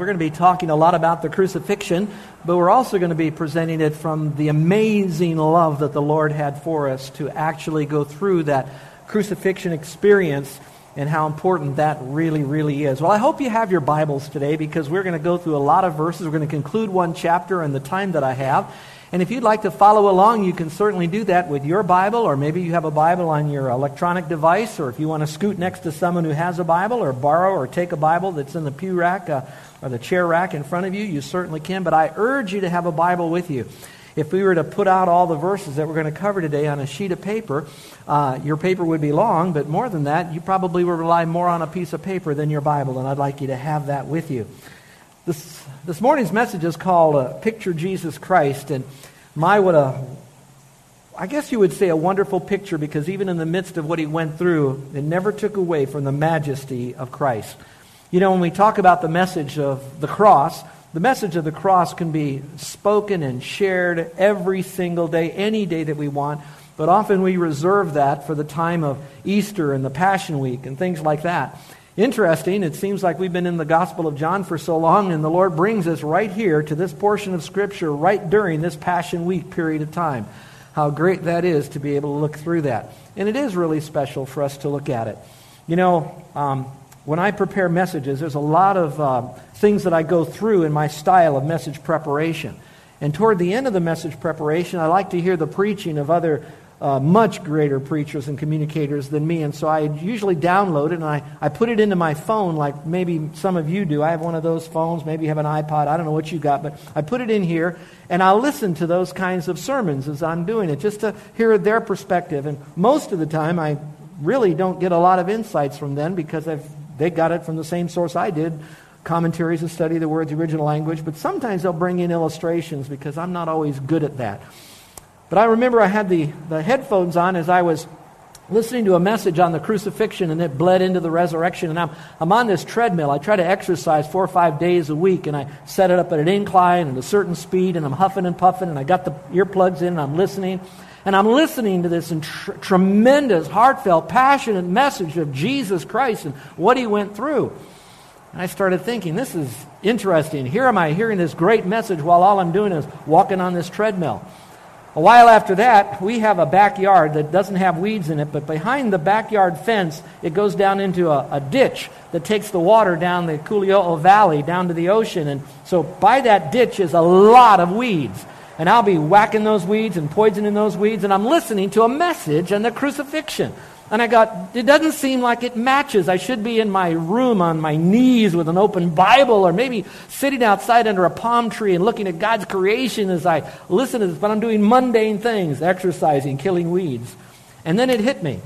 We're going to be talking a lot about the crucifixion, but we're also going to be presenting it from the amazing love that the Lord had for us to actually go through that crucifixion experience and how important that really, really is. Well, I hope you have your Bibles today because we're going to go through a lot of verses. We're going to conclude one chapter in the time that I have. And if you'd like to follow along, you can certainly do that with your Bible, or maybe you have a Bible on your electronic device, or if you want to scoot next to someone who has a Bible, or borrow or take a Bible that's in the pew rack uh, or the chair rack in front of you, you certainly can. But I urge you to have a Bible with you. If we were to put out all the verses that we're going to cover today on a sheet of paper, uh, your paper would be long, but more than that, you probably would rely more on a piece of paper than your Bible, and I'd like you to have that with you. This, this morning's message is called uh, Picture Jesus Christ, and my, what a, I guess you would say a wonderful picture because even in the midst of what he went through, it never took away from the majesty of Christ. You know, when we talk about the message of the cross, the message of the cross can be spoken and shared every single day, any day that we want, but often we reserve that for the time of Easter and the Passion Week and things like that. Interesting, it seems like we've been in the Gospel of John for so long, and the Lord brings us right here to this portion of Scripture right during this Passion Week period of time. How great that is to be able to look through that. And it is really special for us to look at it. You know, um, when I prepare messages, there's a lot of uh, things that I go through in my style of message preparation. And toward the end of the message preparation, I like to hear the preaching of other uh, much greater preachers and communicators than me. And so I usually download it and I, I put it into my phone like maybe some of you do. I have one of those phones, maybe you have an iPod, I don't know what you got, but I put it in here and I'll listen to those kinds of sermons as I'm doing it just to hear their perspective. And most of the time, I really don't get a lot of insights from them because I've, they got it from the same source I did commentaries to study the word's original language, but sometimes they'll bring in illustrations because I'm not always good at that. But I remember I had the, the headphones on as I was listening to a message on the crucifixion and it bled into the resurrection. And I'm, I'm on this treadmill. I try to exercise four or five days a week and I set it up at an incline and a certain speed and I'm huffing and puffing and I got the earplugs in and I'm listening. And I'm listening to this tr- tremendous, heartfelt, passionate message of Jesus Christ and what he went through. And I started thinking, this is interesting. Here am I hearing this great message while all I'm doing is walking on this treadmill. A while after that, we have a backyard that doesn't have weeds in it, but behind the backyard fence, it goes down into a, a ditch that takes the water down the Culioto Valley down to the ocean. And so by that ditch is a lot of weeds. And I'll be whacking those weeds and poisoning those weeds, and I'm listening to a message and the crucifixion. And I got, it doesn't seem like it matches. I should be in my room on my knees with an open Bible or maybe sitting outside under a palm tree and looking at God's creation as I listen to this. But I'm doing mundane things, exercising, killing weeds. And then it hit me.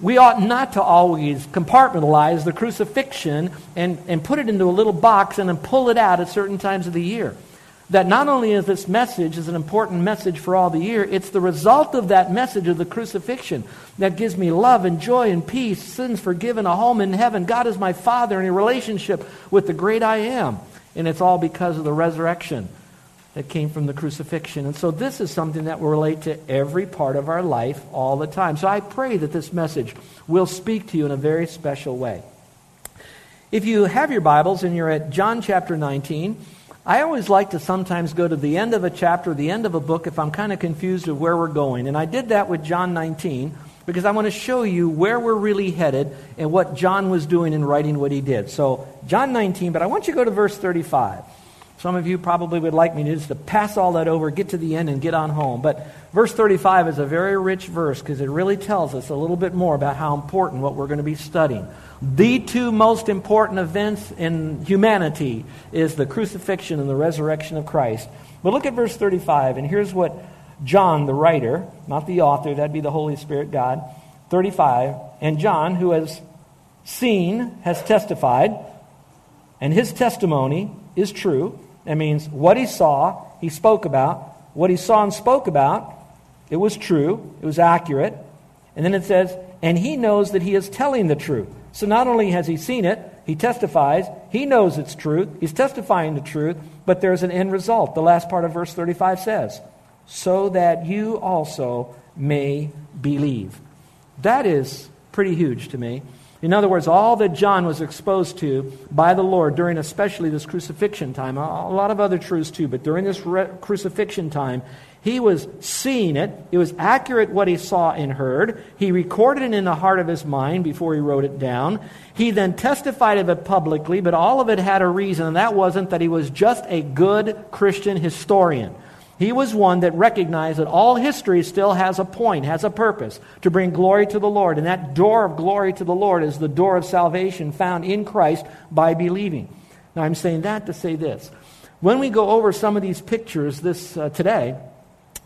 We ought not to always compartmentalize the crucifixion and, and put it into a little box and then pull it out at certain times of the year that not only is this message is an important message for all the year, it's the result of that message of the crucifixion that gives me love and joy and peace, sins forgiven, a home in heaven. God is my Father and a relationship with the great I am. And it's all because of the resurrection that came from the crucifixion. And so this is something that will relate to every part of our life all the time. So I pray that this message will speak to you in a very special way. If you have your Bibles and you're at John chapter 19, I always like to sometimes go to the end of a chapter, the end of a book, if I'm kind of confused of where we're going. And I did that with John 19 because I want to show you where we're really headed and what John was doing in writing what he did. So, John 19, but I want you to go to verse 35. Some of you probably would like me to just to pass all that over, get to the end, and get on home. But verse 35 is a very rich verse because it really tells us a little bit more about how important what we're going to be studying. The two most important events in humanity is the crucifixion and the resurrection of Christ. But look at verse 35, and here's what John, the writer, not the author, that'd be the Holy Spirit God, 35, and John, who has seen, has testified, and his testimony is true. That means what he saw, he spoke about. What he saw and spoke about, it was true, it was accurate. And then it says, and he knows that he is telling the truth. So not only has he seen it, he testifies, he knows it's truth, he's testifying the truth, but there's an end result. The last part of verse 35 says, so that you also may believe. That is pretty huge to me. In other words, all that John was exposed to by the Lord during especially this crucifixion time, a lot of other truths too, but during this re- crucifixion time, he was seeing it. It was accurate what he saw and heard. He recorded it in the heart of his mind before he wrote it down. He then testified of it publicly, but all of it had a reason, and that wasn't that he was just a good Christian historian. He was one that recognized that all history still has a point, has a purpose to bring glory to the Lord. And that door of glory to the Lord is the door of salvation found in Christ by believing. Now, I'm saying that to say this. When we go over some of these pictures this uh, today,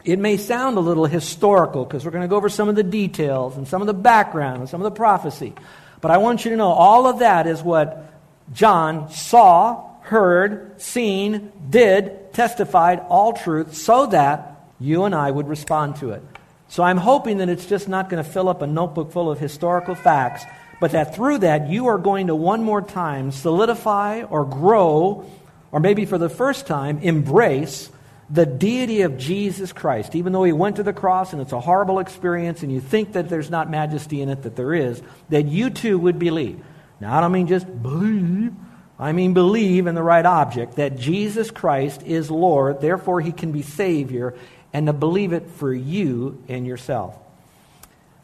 it may sound a little historical because we're going to go over some of the details and some of the background and some of the prophecy. But I want you to know all of that is what John saw, heard, seen, did, testified, all truth, so that you and I would respond to it. So I'm hoping that it's just not going to fill up a notebook full of historical facts, but that through that you are going to one more time solidify or grow, or maybe for the first time, embrace the deity of Jesus Christ. Even though he went to the cross and it's a horrible experience and you think that there's not majesty in it, that there is, that you too would believe. Now, I don't mean just believe. I mean, believe in the right object, that Jesus Christ is Lord, therefore he can be Savior, and to believe it for you and yourself.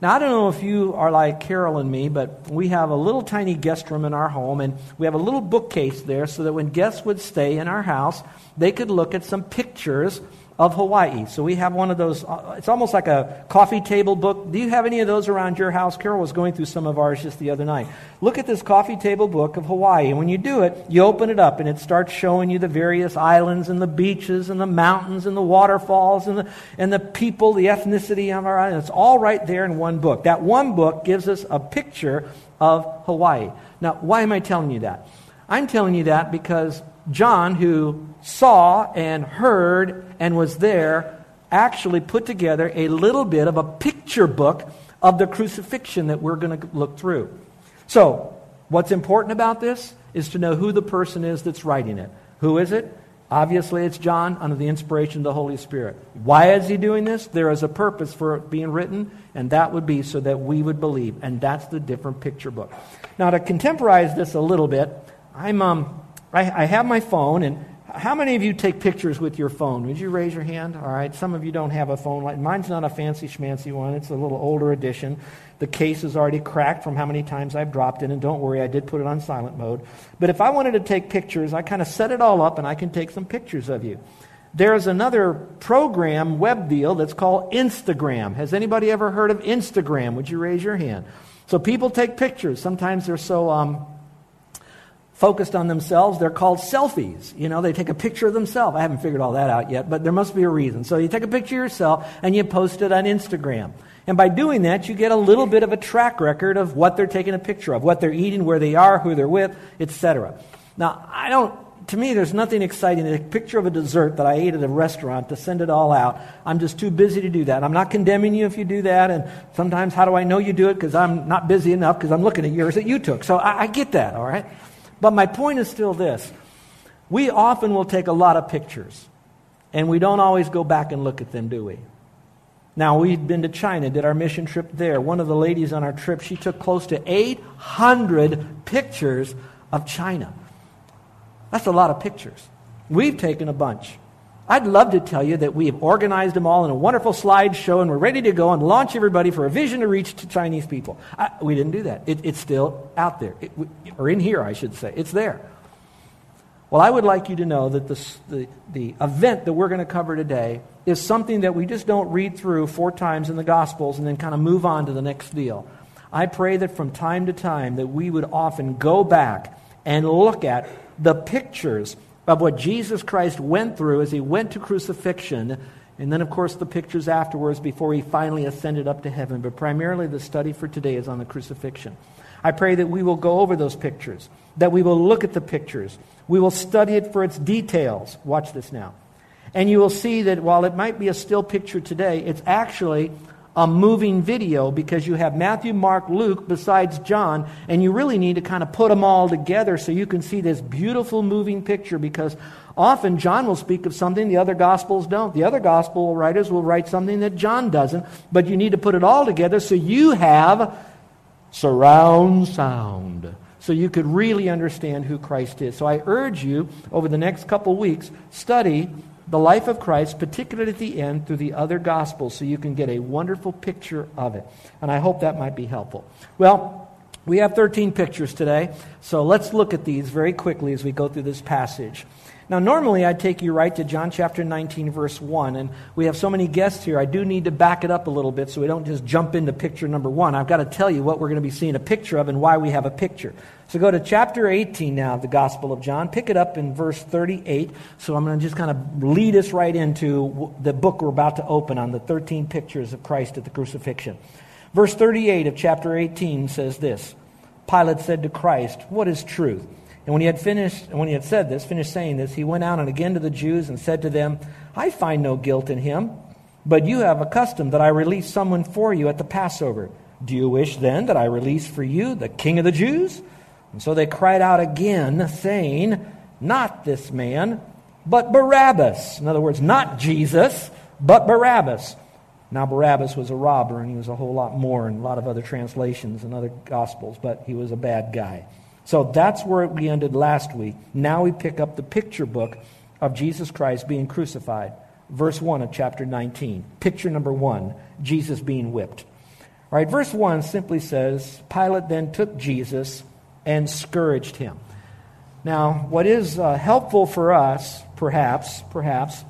Now, I don't know if you are like Carol and me, but we have a little tiny guest room in our home, and we have a little bookcase there so that when guests would stay in our house, they could look at some pictures of Hawaii. So we have one of those, uh, it's almost like a coffee table book. Do you have any of those around your house? Carol was going through some of ours just the other night. Look at this coffee table book of Hawaii. And when you do it, you open it up and it starts showing you the various islands and the beaches and the mountains and the waterfalls and the, and the people, the ethnicity of our island. It's all right there in one book. That one book gives us a picture of Hawaii. Now, why am I telling you that? I'm telling you that because John, who saw and heard and was there, actually put together a little bit of a picture book of the crucifixion that we're going to look through. So, what's important about this is to know who the person is that's writing it. Who is it? Obviously, it's John under the inspiration of the Holy Spirit. Why is he doing this? There is a purpose for it being written, and that would be so that we would believe. And that's the different picture book. Now, to contemporize this a little bit, I'm, um, I, I have my phone, and how many of you take pictures with your phone? Would you raise your hand? All right. Some of you don't have a phone. Like mine's not a fancy schmancy one. It's a little older edition. The case is already cracked from how many times I've dropped it. And don't worry, I did put it on silent mode. But if I wanted to take pictures, I kind of set it all up and I can take some pictures of you. There's another program, web deal, that's called Instagram. Has anybody ever heard of Instagram? Would you raise your hand? So people take pictures. Sometimes they're so um, focused on themselves. They're called selfies. You know, they take a picture of themselves. I haven't figured all that out yet, but there must be a reason. So you take a picture of yourself and you post it on Instagram. And by doing that, you get a little bit of a track record of what they're taking a picture of, what they're eating, where they are, who they're with, etc. Now, I don't to me, there's nothing exciting. A picture of a dessert that I ate at a restaurant to send it all out. I'm just too busy to do that. I'm not condemning you if you do that. And sometimes, how do I know you do it? Because I'm not busy enough because I'm looking at yours that you took. So I, I get that, all right? But my point is still this we often will take a lot of pictures, and we don't always go back and look at them, do we? Now, we've been to China, did our mission trip there. One of the ladies on our trip, she took close to 800 pictures of China. That's a lot of pictures. We've taken a bunch. I'd love to tell you that we have organized them all in a wonderful slideshow and we're ready to go and launch everybody for a vision to reach to Chinese people. I, we didn't do that. It, it's still out there, it, or in here, I should say. It's there. Well, I would like you to know that this, the, the event that we're going to cover today is something that we just don't read through four times in the Gospels and then kind of move on to the next deal. I pray that from time to time that we would often go back and look at the pictures of what Jesus Christ went through as he went to crucifixion, and then, of course, the pictures afterwards before he finally ascended up to heaven. But primarily, the study for today is on the crucifixion. I pray that we will go over those pictures, that we will look at the pictures, we will study it for its details. Watch this now. And you will see that while it might be a still picture today, it's actually a moving video because you have Matthew, Mark, Luke besides John, and you really need to kind of put them all together so you can see this beautiful moving picture because often John will speak of something the other gospels don't. The other gospel writers will write something that John doesn't, but you need to put it all together so you have surround sound so you could really understand who Christ is. So I urge you over the next couple weeks, study the life of Christ, particularly at the end, through the other Gospels, so you can get a wonderful picture of it. And I hope that might be helpful. Well, we have 13 pictures today, so let's look at these very quickly as we go through this passage. Now, normally I'd take you right to John chapter 19, verse 1, and we have so many guests here, I do need to back it up a little bit so we don't just jump into picture number one. I've got to tell you what we're going to be seeing a picture of and why we have a picture. So go to chapter 18 now of the Gospel of John. Pick it up in verse 38. So I'm going to just kind of lead us right into the book we're about to open on the 13 pictures of Christ at the crucifixion. Verse 38 of chapter 18 says this Pilate said to Christ, What is truth? And when he had finished, when he had said this, finished saying this, he went out and again to the Jews and said to them, I find no guilt in him, but you have a custom that I release someone for you at the Passover. Do you wish then that I release for you the king of the Jews? And so they cried out again, saying, Not this man, but Barabbas. In other words, not Jesus, but Barabbas. Now, Barabbas was a robber, and he was a whole lot more in a lot of other translations and other gospels, but he was a bad guy. So that's where we ended last week. Now we pick up the picture book of Jesus Christ being crucified. Verse 1 of chapter 19. Picture number 1 Jesus being whipped. All right, verse 1 simply says Pilate then took Jesus and scourged him. Now, what is uh, helpful for us, perhaps, perhaps,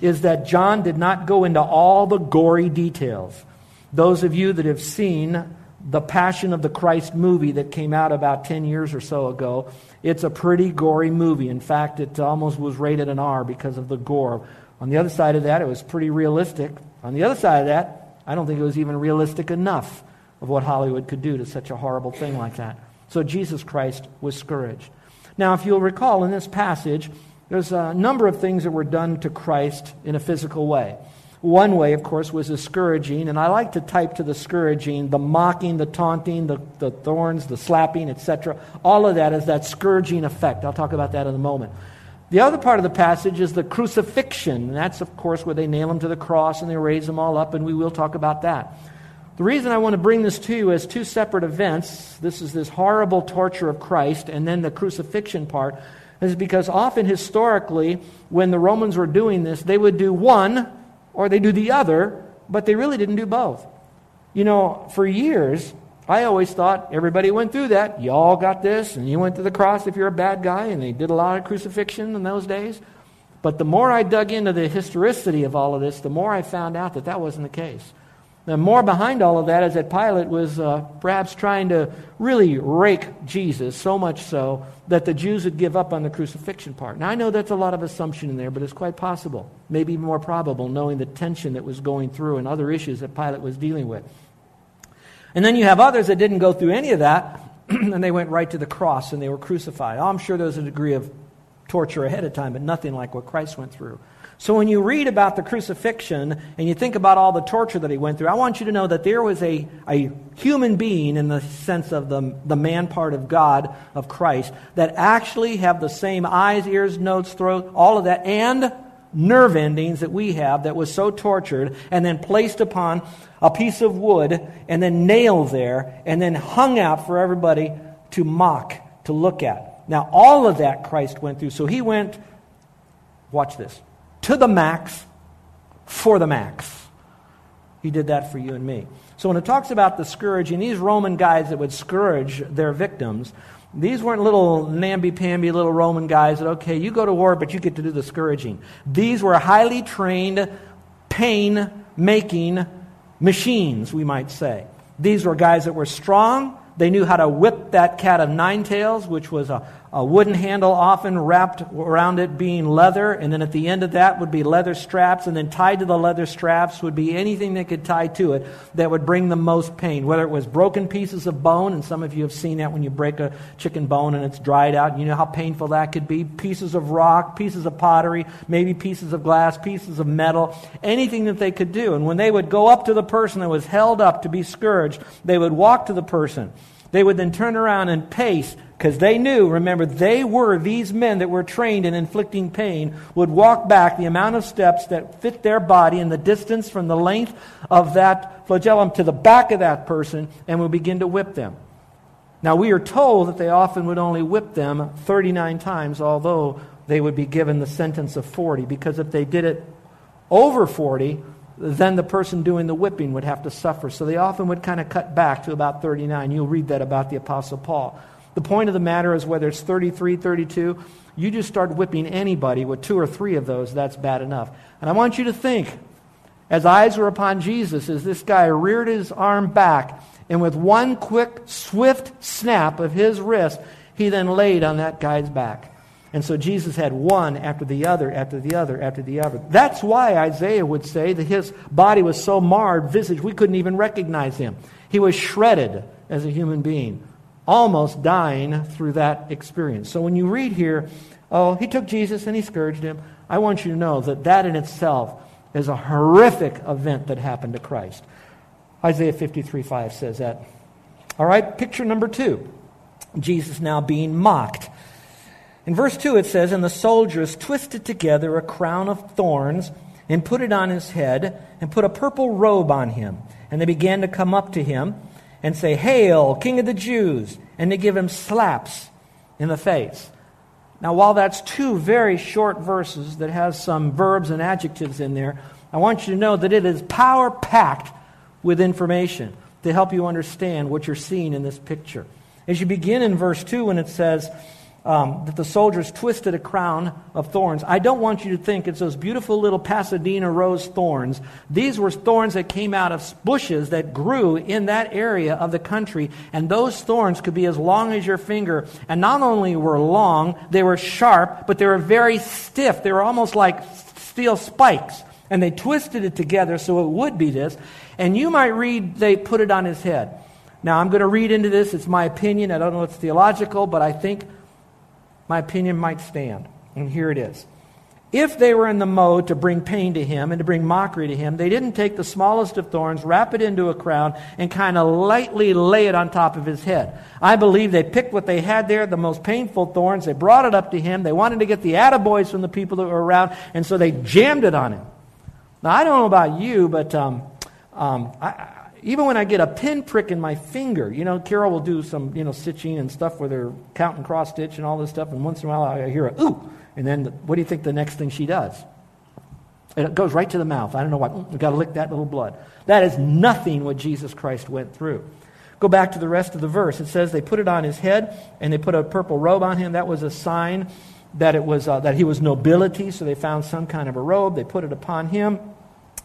is that John did not go into all the gory details. Those of you that have seen the Passion of the Christ movie that came out about 10 years or so ago. It's a pretty gory movie. In fact, it almost was rated an R because of the gore. On the other side of that, it was pretty realistic. On the other side of that, I don't think it was even realistic enough of what Hollywood could do to such a horrible thing like that. So Jesus Christ was scourged. Now, if you'll recall in this passage, there's a number of things that were done to Christ in a physical way. One way, of course, was the scourging, and I like to type to the scourging the mocking, the taunting, the, the thorns, the slapping, etc. All of that is that scourging effect. I'll talk about that in a moment. The other part of the passage is the crucifixion, and that's, of course, where they nail him to the cross and they raise him all up, and we will talk about that. The reason I want to bring this to you as two separate events this is this horrible torture of Christ, and then the crucifixion part is because often historically, when the Romans were doing this, they would do one or they do the other, but they really didn't do both. You know, for years, I always thought everybody went through that. You all got this, and you went to the cross if you're a bad guy, and they did a lot of crucifixion in those days. But the more I dug into the historicity of all of this, the more I found out that that wasn't the case. The more behind all of that is that Pilate was uh, perhaps trying to really rake Jesus, so much so that the Jews would give up on the crucifixion part. Now, I know that's a lot of assumption in there, but it's quite possible, maybe more probable, knowing the tension that was going through and other issues that Pilate was dealing with. And then you have others that didn't go through any of that, and they went right to the cross and they were crucified. Oh, I'm sure there was a degree of torture ahead of time, but nothing like what Christ went through. So when you read about the crucifixion and you think about all the torture that he went through, I want you to know that there was a, a human being in the sense of the, the man part of God, of Christ, that actually have the same eyes, ears, nose, throat, all of that, and nerve endings that we have that was so tortured and then placed upon a piece of wood and then nailed there and then hung out for everybody to mock, to look at. Now, all of that Christ went through. So he went, watch this to the max for the max. He did that for you and me. So when it talks about the scourging, these Roman guys that would scourge their victims, These weren't little namby-pamby little Roman guys that, okay, you go to war, but you get to do the scourging. These were highly trained, pain-making machines, we might say. These were guys that were strong. They knew how to whip that cat of nine tails, which was a, a wooden handle often wrapped around it being leather, and then at the end of that would be leather straps, and then tied to the leather straps would be anything they could tie to it that would bring the most pain, whether it was broken pieces of bone, and some of you have seen that when you break a chicken bone and it's dried out, you know how painful that could be, pieces of rock, pieces of pottery, maybe pieces of glass, pieces of metal, anything that they could do. And when they would go up to the person that was held up to be scourged, they would walk to the person. They would then turn around and pace because they knew, remember, they were these men that were trained in inflicting pain, would walk back the amount of steps that fit their body and the distance from the length of that flagellum to the back of that person and would begin to whip them. Now, we are told that they often would only whip them 39 times, although they would be given the sentence of 40, because if they did it over 40, then the person doing the whipping would have to suffer. So they often would kind of cut back to about 39. You'll read that about the Apostle Paul. The point of the matter is whether it's 33, 32, you just start whipping anybody with two or three of those, that's bad enough. And I want you to think, as eyes were upon Jesus, as this guy reared his arm back, and with one quick, swift snap of his wrist, he then laid on that guy's back. And so Jesus had one after the other, after the other, after the other. That's why Isaiah would say that his body was so marred, visage, we couldn't even recognize him. He was shredded as a human being almost dying through that experience. So when you read here, oh, he took Jesus and he scourged him, I want you to know that that in itself is a horrific event that happened to Christ. Isaiah 53 5 says that. All right, picture number two Jesus now being mocked. In verse 2, it says, And the soldiers twisted together a crown of thorns and put it on his head and put a purple robe on him. And they began to come up to him and say, Hail, King of the Jews, and they give him slaps in the face. Now, while that's two very short verses that has some verbs and adjectives in there, I want you to know that it is power packed with information to help you understand what you're seeing in this picture. As you begin in verse 2, when it says, um, that the soldiers twisted a crown of thorns. I don't want you to think it's those beautiful little Pasadena rose thorns. These were thorns that came out of bushes that grew in that area of the country, and those thorns could be as long as your finger. And not only were long, they were sharp, but they were very stiff. They were almost like steel spikes. And they twisted it together so it would be this. And you might read, they put it on his head. Now, I'm going to read into this. It's my opinion. I don't know if it's theological, but I think my opinion might stand. And here it is. If they were in the mode to bring pain to him and to bring mockery to him, they didn't take the smallest of thorns, wrap it into a crown, and kind of lightly lay it on top of his head. I believe they picked what they had there, the most painful thorns, they brought it up to him, they wanted to get the attaboys from the people that were around, and so they jammed it on him. Now, I don't know about you, but um, um, I, even when I get a pinprick in my finger, you know, Carol will do some, you know, stitching and stuff where they're counting cross stitch and all this stuff, and once in a while I hear a ooh, and then what do you think the next thing she does? And it goes right to the mouth. I don't know why. We've got to lick that little blood. That is nothing what Jesus Christ went through. Go back to the rest of the verse. It says they put it on his head and they put a purple robe on him. That was a sign that it was uh, that he was nobility. So they found some kind of a robe. They put it upon him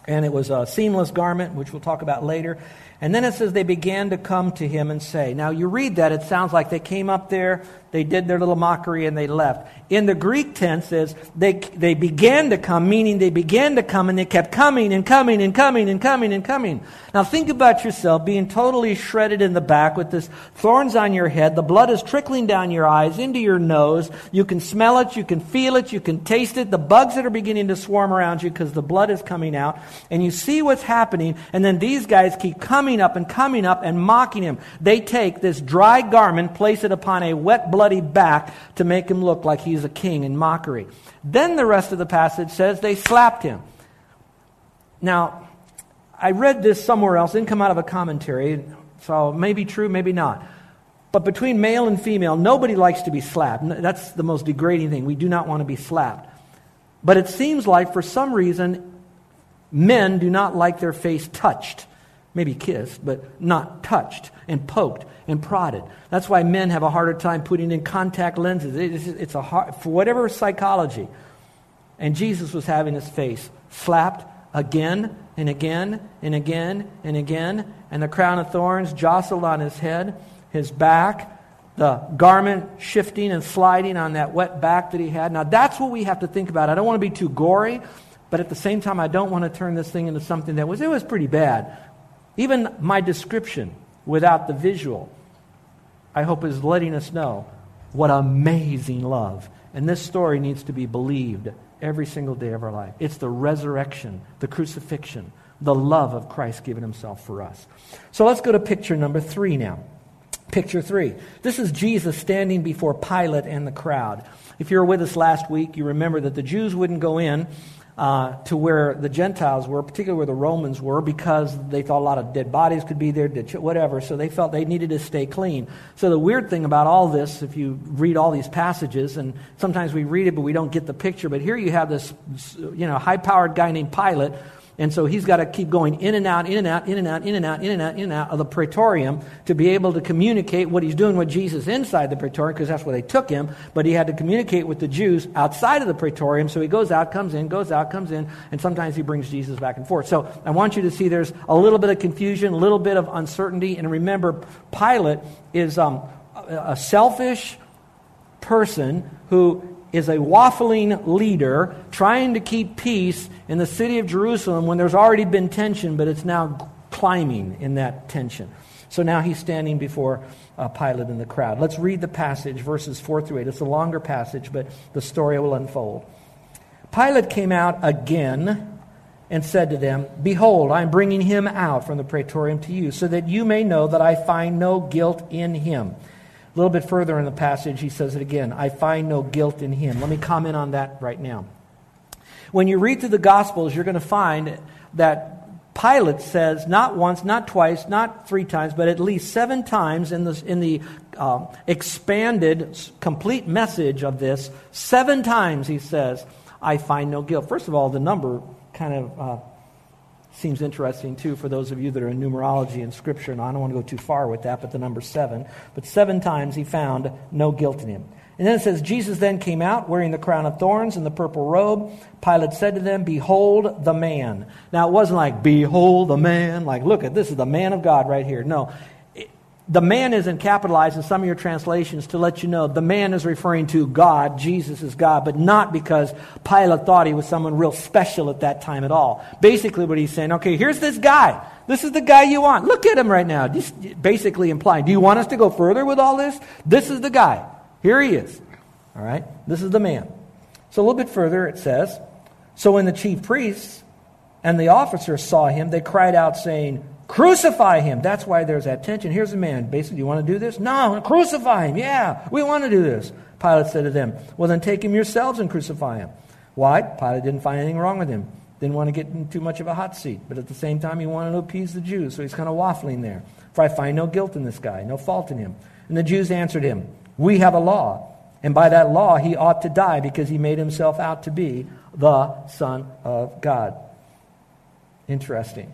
and it was a seamless garment, which we'll talk about later. And then it says they began to come to him and say. Now, you read that, it sounds like they came up there, they did their little mockery, and they left. In the Greek tense is they, they began to come, meaning they began to come, and they kept coming and coming and coming and coming and coming. Now, think about yourself being totally shredded in the back with this thorns on your head. The blood is trickling down your eyes, into your nose. You can smell it, you can feel it, you can taste it. The bugs that are beginning to swarm around you because the blood is coming out. And you see what's happening, and then these guys keep coming coming up and coming up and mocking him. They take this dry garment, place it upon a wet, bloody back to make him look like he's a king in mockery. Then the rest of the passage says they slapped him. Now, I read this somewhere else, didn't come out of a commentary, so maybe true, maybe not. But between male and female, nobody likes to be slapped. That's the most degrading thing. We do not want to be slapped. But it seems like, for some reason, men do not like their face touched. Maybe kissed, but not touched and poked and prodded. That's why men have a harder time putting in contact lenses. It's a hard, for whatever psychology. And Jesus was having his face slapped again and again and again and again, and the crown of thorns jostled on his head, his back, the garment shifting and sliding on that wet back that he had. Now, that's what we have to think about. I don't want to be too gory, but at the same time, I don't want to turn this thing into something that was, it was pretty bad. Even my description without the visual, I hope is letting us know what amazing love. And this story needs to be believed every single day of our life. It's the resurrection, the crucifixion, the love of Christ giving himself for us. So let's go to picture number three now. Picture three. This is Jesus standing before Pilate and the crowd. If you were with us last week, you remember that the Jews wouldn't go in uh, to where the Gentiles were, particularly where the Romans were, because they thought a lot of dead bodies could be there, whatever. So they felt they needed to stay clean. So the weird thing about all this, if you read all these passages, and sometimes we read it but we don't get the picture, but here you have this, you know, high-powered guy named Pilate and so he's got to keep going in and out, in and out, in and out, in and out, in and out, in and out of the praetorium to be able to communicate what he's doing with Jesus inside the praetorium, because that's where they took him. But he had to communicate with the Jews outside of the praetorium. So he goes out, comes in, goes out, comes in, and sometimes he brings Jesus back and forth. So I want you to see there's a little bit of confusion, a little bit of uncertainty. And remember, Pilate is um, a selfish person who is a waffling leader trying to keep peace in the city of Jerusalem when there's already been tension, but it's now climbing in that tension. So now he's standing before uh, Pilate in the crowd. Let's read the passage, verses 4 through 8. It's a longer passage, but the story will unfold. Pilate came out again and said to them, Behold, I am bringing him out from the praetorium to you, so that you may know that I find no guilt in him. A little bit further in the passage, he says it again I find no guilt in him. Let me comment on that right now. When you read through the Gospels, you're going to find that Pilate says not once, not twice, not three times, but at least seven times in the, in the uh, expanded, complete message of this, seven times he says, I find no guilt. First of all, the number kind of uh, Seems interesting, too, for those of you that are in numerology and scripture. And I don't want to go too far with that, but the number seven. But seven times he found no guilt in him. And then it says, Jesus then came out wearing the crown of thorns and the purple robe. Pilate said to them, Behold the man. Now, it wasn't like, Behold the man, like, look at this is the man of God right here. No, the man isn't capitalized in some of your translations to let you know the man is referring to God, Jesus is God, but not because Pilate thought he was someone real special at that time at all. Basically, what he's saying, okay, here's this guy. This is the guy you want. Look at him right now. Just basically implying, do you want us to go further with all this? This is the guy. Here he is. All right? This is the man. So a little bit further, it says, So when the chief priests and the officers saw him, they cried out, saying, Crucify him. That's why there's that tension. Here's a man. Basically, you want to do this? No, crucify him. Yeah, we want to do this. Pilate said to them, Well, then take him yourselves and crucify him. Why? Pilate didn't find anything wrong with him. Didn't want to get in too much of a hot seat. But at the same time, he wanted to appease the Jews. So he's kind of waffling there. For I find no guilt in this guy, no fault in him. And the Jews answered him, We have a law. And by that law, he ought to die because he made himself out to be the Son of God. Interesting.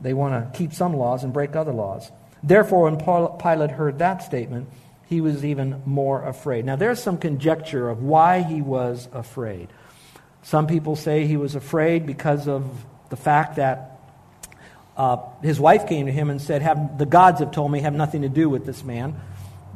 They want to keep some laws and break other laws. Therefore, when Pilate heard that statement, he was even more afraid. Now, there's some conjecture of why he was afraid. Some people say he was afraid because of the fact that uh, his wife came to him and said, The gods have told me have nothing to do with this man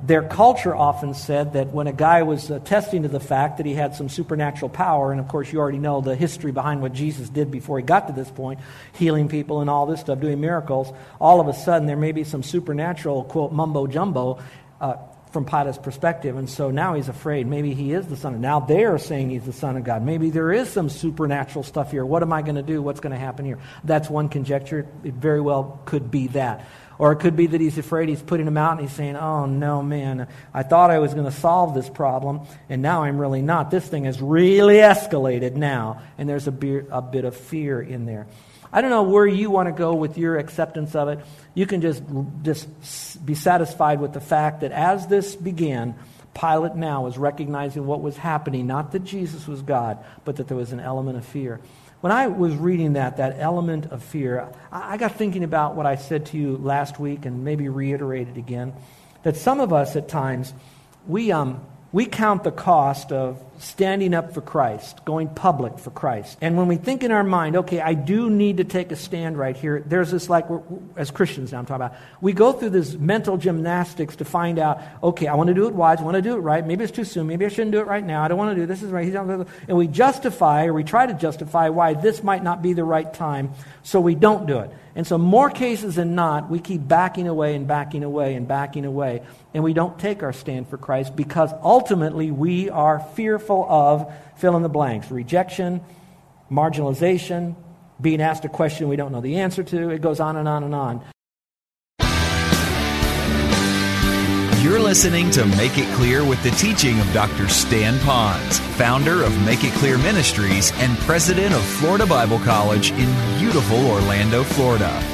their culture often said that when a guy was attesting to the fact that he had some supernatural power, and of course you already know the history behind what Jesus did before he got to this point, healing people and all this stuff, doing miracles, all of a sudden there may be some supernatural, quote, mumbo jumbo uh, from Pilate's perspective. And so now he's afraid. Maybe he is the Son of Now they are saying he's the Son of God. Maybe there is some supernatural stuff here. What am I going to do? What's going to happen here? That's one conjecture. It very well could be that. Or it could be that he's afraid he's putting him out and he's saying, Oh, no, man, I thought I was going to solve this problem, and now I'm really not. This thing has really escalated now, and there's a, be- a bit of fear in there. I don't know where you want to go with your acceptance of it. You can just, just be satisfied with the fact that as this began, Pilate now was recognizing what was happening, not that Jesus was God, but that there was an element of fear. when I was reading that, that element of fear, I, I got thinking about what I said to you last week and maybe reiterated again. That some of us at times, we, um, we count the cost of standing up for Christ, going public for Christ. And when we think in our mind, okay, I do need to take a stand right here, there's this like, as Christians now I'm talking about, we go through this mental gymnastics to find out, okay, I want to do it wise, I want to do it right, maybe it's too soon, maybe I shouldn't do it right now, I don't want to do this, is right. And we justify, or we try to justify why this might not be the right time, so we don't do it. And so, more cases than not, we keep backing away and backing away and backing away, and we don't take our stand for Christ because ultimately we are fearful of fill in the blanks rejection, marginalization, being asked a question we don't know the answer to. It goes on and on and on. You're listening to Make It Clear with the teaching of Dr. Stan Ponz, founder of Make It Clear Ministries and president of Florida Bible College in beautiful Orlando, Florida.